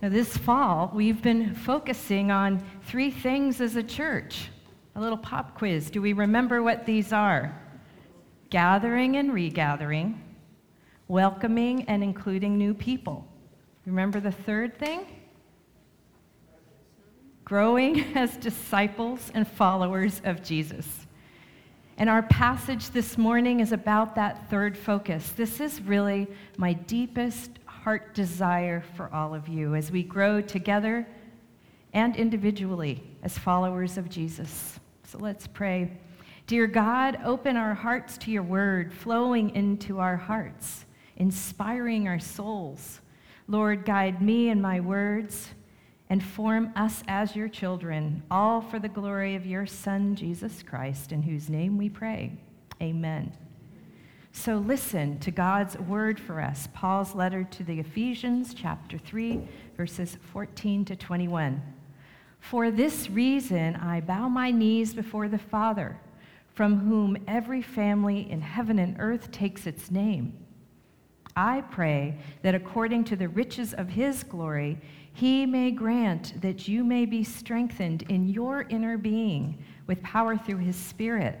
Now, this fall, we've been focusing on three things as a church. A little pop quiz. Do we remember what these are? Gathering and regathering, welcoming and including new people. Remember the third thing? Growing as disciples and followers of Jesus. And our passage this morning is about that third focus. This is really my deepest heart desire for all of you as we grow together and individually as followers of Jesus. So let's pray. Dear God, open our hearts to your word, flowing into our hearts, inspiring our souls. Lord, guide me in my words and form us as your children, all for the glory of your Son, Jesus Christ, in whose name we pray. Amen. So listen to God's word for us. Paul's letter to the Ephesians, chapter 3, verses 14 to 21. For this reason I bow my knees before the Father, from whom every family in heaven and earth takes its name. I pray that according to the riches of his glory, he may grant that you may be strengthened in your inner being with power through his Spirit,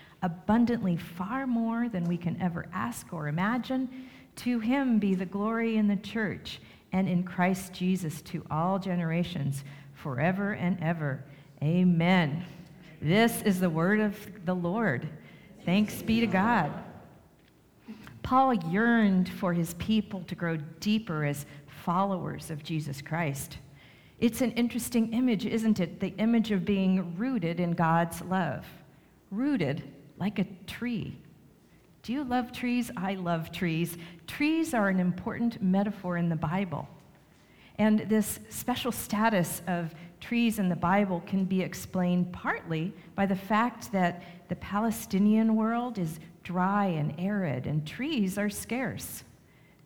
abundantly far more than we can ever ask or imagine, to him be the glory in the church and in Christ Jesus to all generations, forever and ever. Amen. This is the word of the Lord. Thanks be to God. Paul yearned for his people to grow deeper as followers of Jesus Christ. It's an interesting image, isn't it? The image of being rooted in God's love. Rooted like a tree. Do you love trees? I love trees. Trees are an important metaphor in the Bible. And this special status of trees in the Bible can be explained partly by the fact that the Palestinian world is dry and arid, and trees are scarce.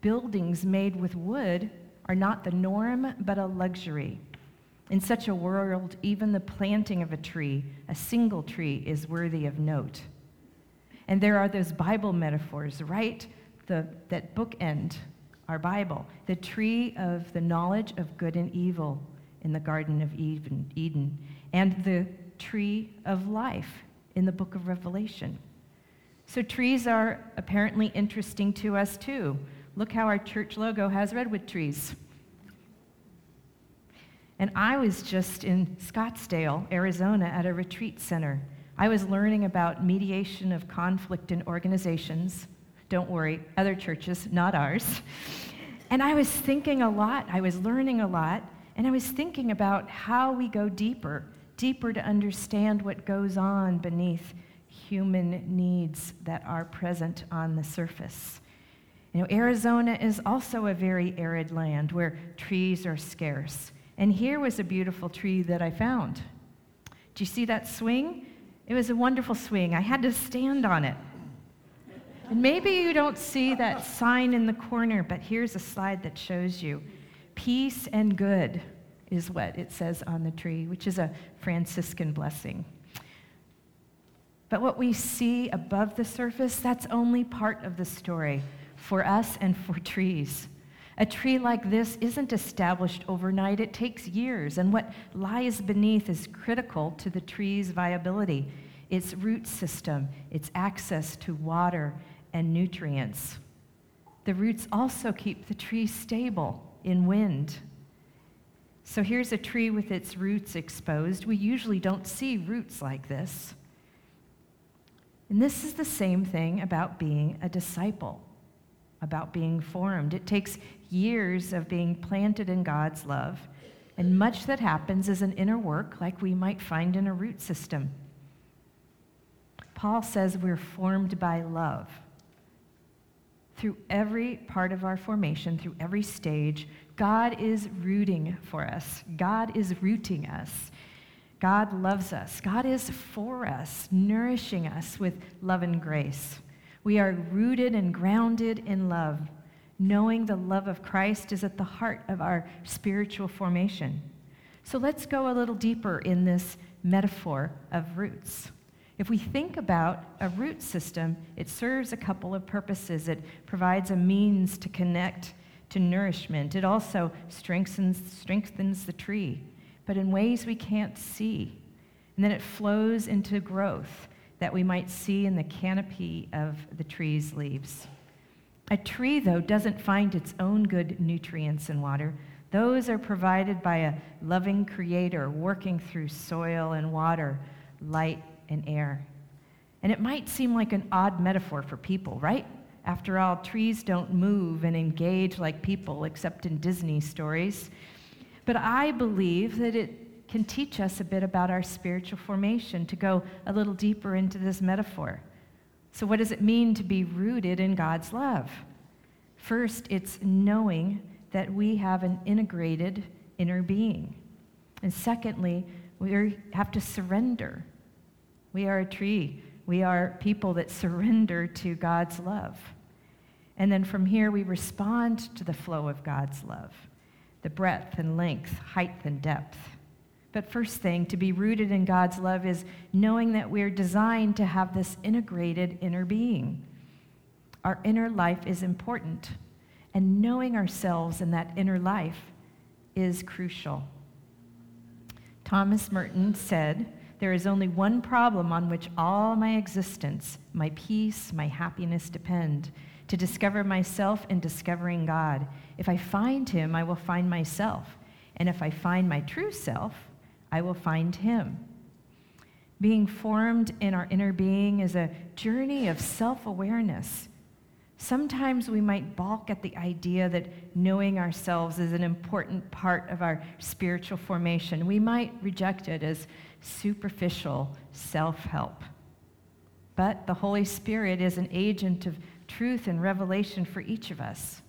Buildings made with wood are not the norm, but a luxury. In such a world, even the planting of a tree, a single tree, is worthy of note. And there are those Bible metaphors, right? The, that bookend our Bible. The tree of the knowledge of good and evil in the Garden of Eden, Eden and the tree of life in the book of Revelation. So, trees are apparently interesting to us too. Look how our church logo has redwood trees. And I was just in Scottsdale, Arizona, at a retreat center. I was learning about mediation of conflict in organizations. Don't worry, other churches, not ours. And I was thinking a lot, I was learning a lot, and I was thinking about how we go deeper, deeper to understand what goes on beneath human needs that are present on the surface. You know, Arizona is also a very arid land where trees are scarce. And here was a beautiful tree that I found. Do you see that swing? It was a wonderful swing. I had to stand on it. And maybe you don't see that sign in the corner, but here's a slide that shows you. Peace and good is what it says on the tree, which is a Franciscan blessing. But what we see above the surface, that's only part of the story for us and for trees. A tree like this isn't established overnight, it takes years, and what lies beneath is critical to the tree's viability its root system, its access to water and nutrients. The roots also keep the tree stable in wind. So here's a tree with its roots exposed. We usually don't see roots like this. And this is the same thing about being a disciple, about being formed. It takes years of being planted in God's love, and much that happens is an inner work like we might find in a root system. Paul says we're formed by love. through every part of our formation, through every stage, God is rooting for us. God is rooting us. God loves us. God is for us, nourishing us with love and grace. We are rooted and grounded in love, knowing the love of Christ is at the heart of our spiritual formation. So let's go a little deeper in this metaphor of roots. If we think about a root system, it serves a couple of purposes. It provides a means to connect to nourishment. It also strengthens, strengthens the tree, but in ways we can't see. And then it flows into growth that we might see in the canopy of the tree's leaves. A tree, though, doesn't find its own good nutrients and water. Those are provided by a loving creator working through soil and water, light and air. And it might seem like an odd metaphor for people, right? After all, trees don't move and engage like people except in Disney stories. But I believe that it can teach us a bit about our spiritual formation to go a little deeper into this metaphor. So, what does it mean to be rooted in God's love? First, it's knowing that we have an integrated inner being. And secondly, we have to surrender we are a tree. We are people that surrender to God's love. And then from here, we respond to the flow of God's love the breadth and length, height and depth. But first thing, to be rooted in God's love is knowing that we're designed to have this integrated inner being. Our inner life is important, and knowing ourselves in that inner life is crucial. Thomas Merton said, there is only one problem on which all my existence, my peace, my happiness depend to discover myself in discovering God. If I find Him, I will find myself. And if I find my true self, I will find Him. Being formed in our inner being is a journey of self awareness. Sometimes we might balk at the idea that knowing ourselves is an important part of our spiritual formation. We might reject it as superficial self help. But the Holy Spirit is an agent of truth and revelation for each of us.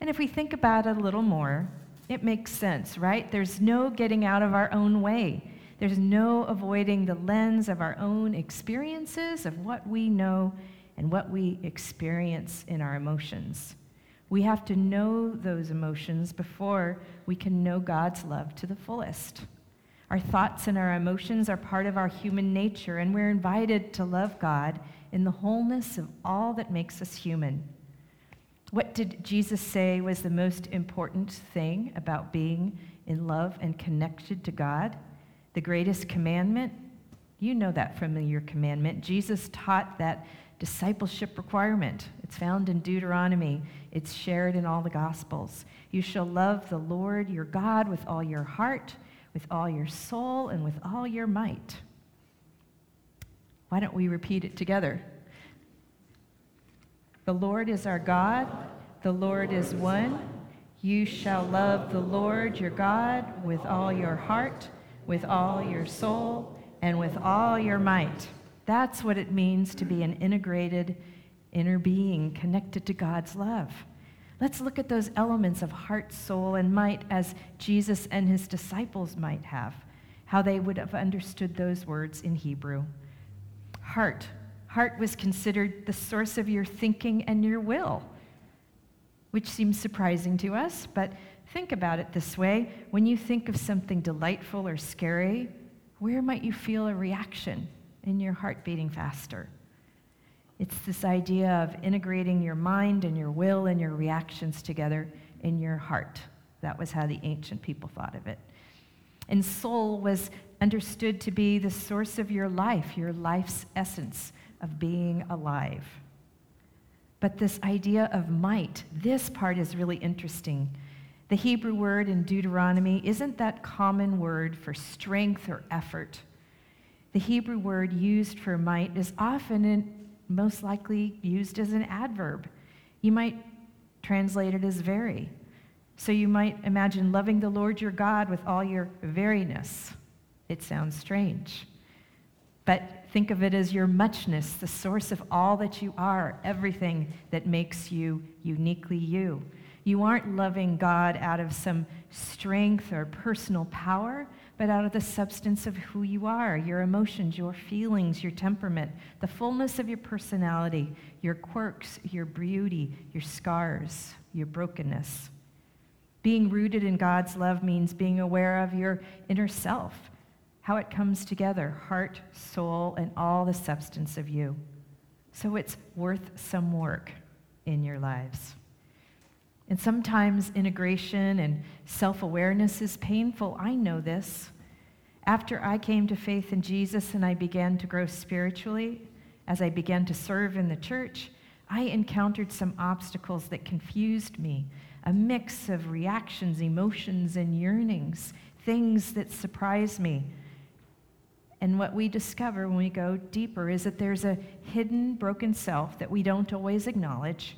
And if we think about it a little more, it makes sense, right? There's no getting out of our own way. There's no avoiding the lens of our own experiences, of what we know and what we experience in our emotions. We have to know those emotions before we can know God's love to the fullest. Our thoughts and our emotions are part of our human nature, and we're invited to love God in the wholeness of all that makes us human. What did Jesus say was the most important thing about being in love and connected to God? The greatest commandment? You know that familiar commandment. Jesus taught that discipleship requirement. It's found in Deuteronomy, it's shared in all the Gospels. You shall love the Lord your God with all your heart with all your soul and with all your might. Why don't we repeat it together? The Lord is our God, the Lord is one. You shall love the Lord your God with all your heart, with all your soul, and with all your might. That's what it means to be an integrated inner being connected to God's love. Let's look at those elements of heart, soul, and might as Jesus and his disciples might have, how they would have understood those words in Hebrew. Heart. Heart was considered the source of your thinking and your will, which seems surprising to us, but think about it this way. When you think of something delightful or scary, where might you feel a reaction in your heart beating faster? It's this idea of integrating your mind and your will and your reactions together in your heart. That was how the ancient people thought of it. And soul was understood to be the source of your life, your life's essence of being alive. But this idea of might, this part is really interesting. The Hebrew word in Deuteronomy isn't that common word for strength or effort. The Hebrew word used for might is often in most likely used as an adverb. You might translate it as very. So you might imagine loving the Lord your God with all your veriness. It sounds strange. But think of it as your muchness, the source of all that you are, everything that makes you uniquely you. You aren't loving God out of some strength or personal power, but out of the substance of who you are, your emotions, your feelings, your temperament, the fullness of your personality, your quirks, your beauty, your scars, your brokenness. Being rooted in God's love means being aware of your inner self, how it comes together heart, soul, and all the substance of you. So it's worth some work in your lives. And sometimes integration and self awareness is painful. I know this. After I came to faith in Jesus and I began to grow spiritually, as I began to serve in the church, I encountered some obstacles that confused me a mix of reactions, emotions, and yearnings, things that surprised me. And what we discover when we go deeper is that there's a hidden, broken self that we don't always acknowledge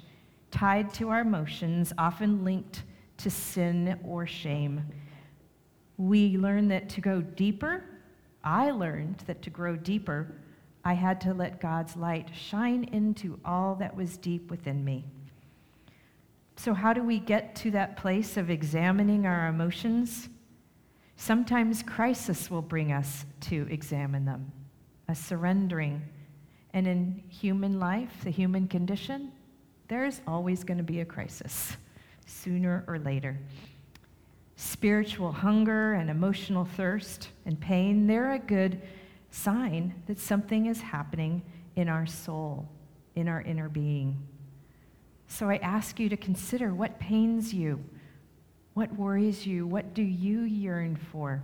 tied to our emotions, often linked to sin or shame. We learn that to go deeper, I learned that to grow deeper, I had to let God's light shine into all that was deep within me. So, how do we get to that place of examining our emotions? Sometimes crisis will bring us to examine them, a surrendering. And in human life, the human condition, there's always going to be a crisis, sooner or later. Spiritual hunger and emotional thirst and pain, they're a good sign that something is happening in our soul, in our inner being. So I ask you to consider what pains you, what worries you, what do you yearn for?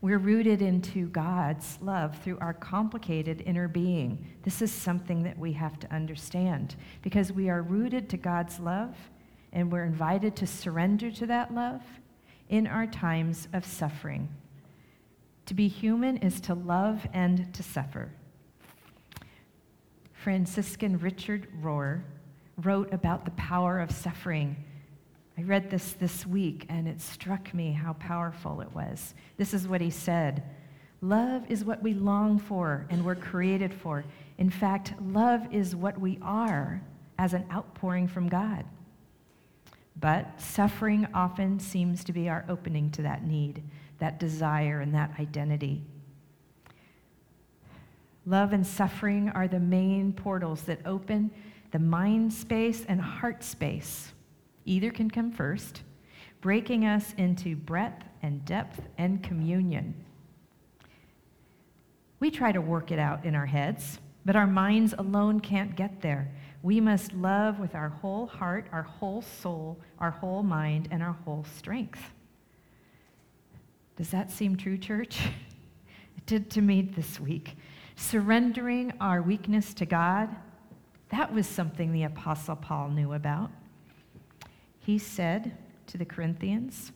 We're rooted into God's love through our complicated inner being. This is something that we have to understand because we are rooted to God's love and we're invited to surrender to that love in our times of suffering. To be human is to love and to suffer. Franciscan Richard Rohr wrote about the power of suffering I read this this week and it struck me how powerful it was. This is what he said Love is what we long for and were created for. In fact, love is what we are as an outpouring from God. But suffering often seems to be our opening to that need, that desire, and that identity. Love and suffering are the main portals that open the mind space and heart space Either can come first, breaking us into breadth and depth and communion. We try to work it out in our heads, but our minds alone can't get there. We must love with our whole heart, our whole soul, our whole mind, and our whole strength. Does that seem true, church? It did to me this week. Surrendering our weakness to God, that was something the Apostle Paul knew about. He said to the Corinthians,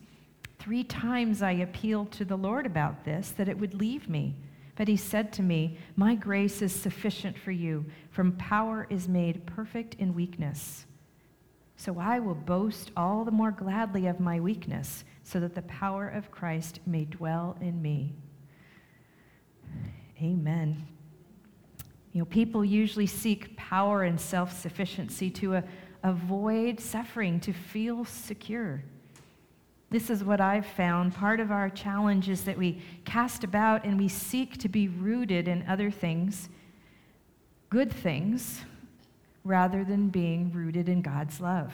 Three times I appealed to the Lord about this, that it would leave me. But he said to me, My grace is sufficient for you, for power is made perfect in weakness. So I will boast all the more gladly of my weakness, so that the power of Christ may dwell in me. Amen. You know, people usually seek power and self sufficiency to a avoid suffering, to feel secure. This is what I've found. Part of our challenge is that we cast about and we seek to be rooted in other things, good things, rather than being rooted in God's love.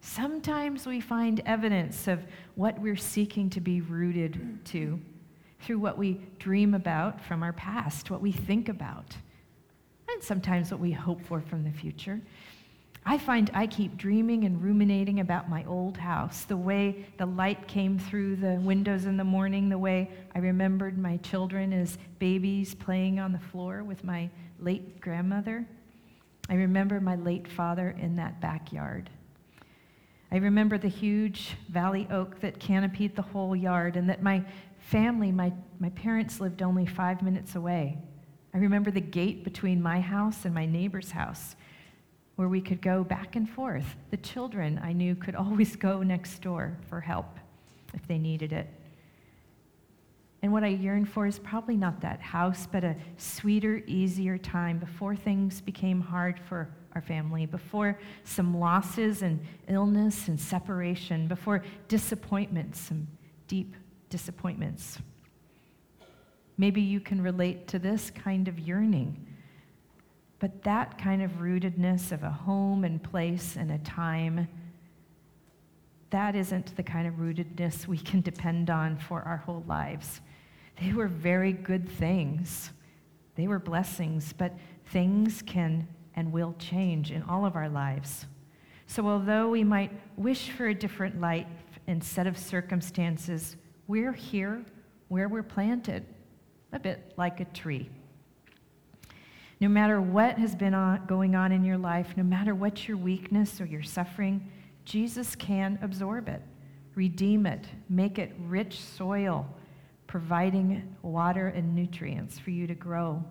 Sometimes we find evidence of what we're seeking to be rooted to through what we dream about from our past, what we think about, and sometimes what we hope for from the future. I find I keep dreaming and ruminating about my old house, the way the light came through the windows in the morning, the way I remembered my children as babies playing on the floor with my late grandmother. I remember my late father in that backyard. I remember the huge valley oak that canopied the whole yard, and that my family, my, my parents lived only five minutes away. I remember the gate between my house and my neighbor's house where we could go back and forth. The children I knew could always go next door for help if they needed it. And what I yearn for is probably not that house, but a sweeter, easier time before things became hard for our family, before some losses and illness and separation, before disappointments, some deep disappointments. Maybe you can relate to this kind of yearning. But that kind of rootedness of a home and place and a time, that isn't the kind of rootedness we can depend on for our whole lives. They were very good things. They were blessings, but things can and will change in all of our lives. So, although we might wish for a different life and set of circumstances, we're here where we're planted, a bit like a tree. No matter what has been on, going on in your life, no matter what your weakness or your suffering, Jesus can absorb it, redeem it, make it rich soil providing water and nutrients for you to grow.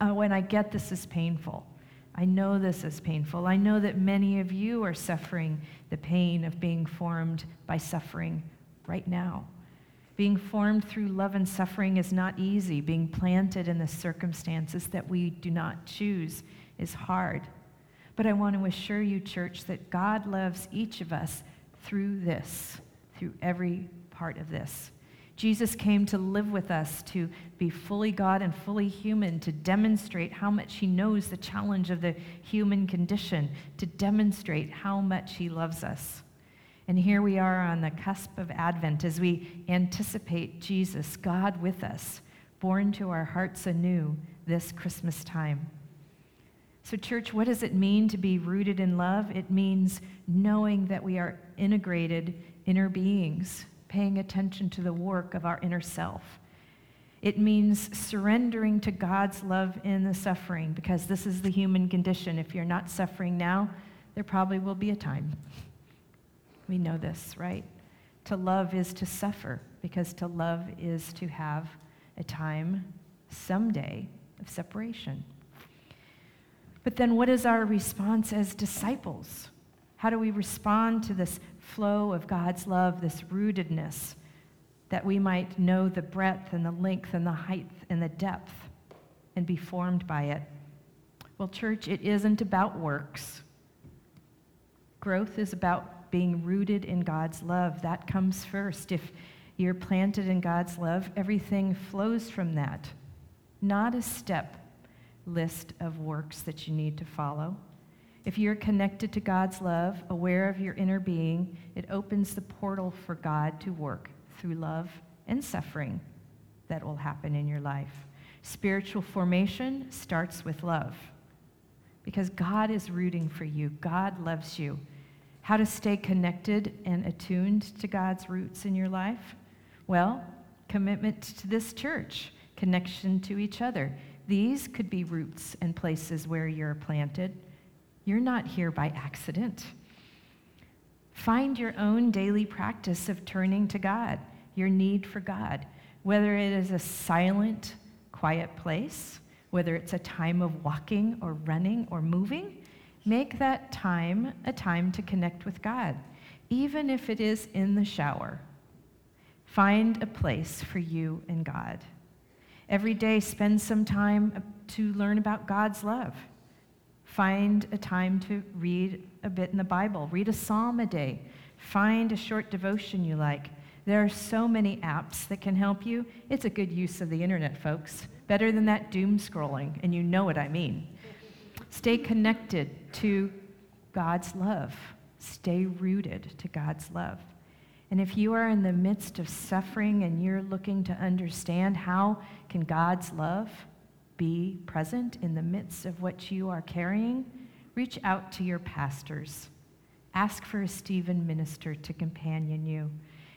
Uh, when I get this is painful. I know this is painful. I know that many of you are suffering the pain of being formed by suffering right now. Being formed through love and suffering is not easy. Being planted in the circumstances that we do not choose is hard. But I want to assure you, church, that God loves each of us through this, through every part of this. Jesus came to live with us, to be fully God and fully human, to demonstrate how much he knows the challenge of the human condition, to demonstrate how much he loves us. And here we are on the cusp of Advent as we anticipate Jesus, God with us, born to our hearts anew this Christmas time. So, church, what does it mean to be rooted in love? It means knowing that we are integrated inner beings paying attention to the work of our inner self. It means surrendering to God's love in the suffering because this is the human condition. If you're not suffering now, there probably will be a time. We know this, right? To love is to suffer because to love is to have a time someday of separation. But then, what is our response as disciples? How do we respond to this flow of God's love, this rootedness, that we might know the breadth and the length and the height and the depth and be formed by it. Well, church, it isn't about works. Growth is about being rooted in God's love. That comes first. If you're planted in God's love, everything flows from that, not a step list of works that you need to follow. If you're connected to God's love, aware of your inner being, it opens the portal for God to work through love and suffering that will happen in your life. Spiritual formation starts with love because God is rooting for you, God loves you. How to stay connected and attuned to God's roots in your life? Well, commitment to this church, connection to each other. These could be roots and places where you're planted. You're not here by accident. Find your own daily practice of turning to God, your need for God, whether it is a silent, quiet place, whether it's a time of walking or running or moving. Make that time a time to connect with God, even if it is in the shower. Find a place for you and God. Every day, spend some time to learn about God's love. Find a time to read a bit in the Bible. Read a psalm a day. Find a short devotion you like. There are so many apps that can help you. It's a good use of the internet, folks. Better than that doom scrolling, and you know what I mean. Stay connected to God's love. Stay rooted to God's love. And if you are in the midst of suffering and you're looking to understand how can God's love be present in the midst of what you are carrying, reach out to your pastors. Ask for a Stephen minister to companion you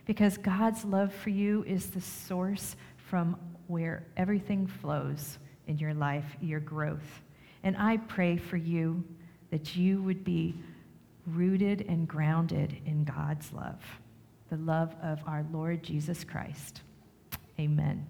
because God's love for you is the source from where everything flows in your life, your growth. And I pray for you that you would be rooted and grounded in God's love, the love of our Lord Jesus Christ. Amen.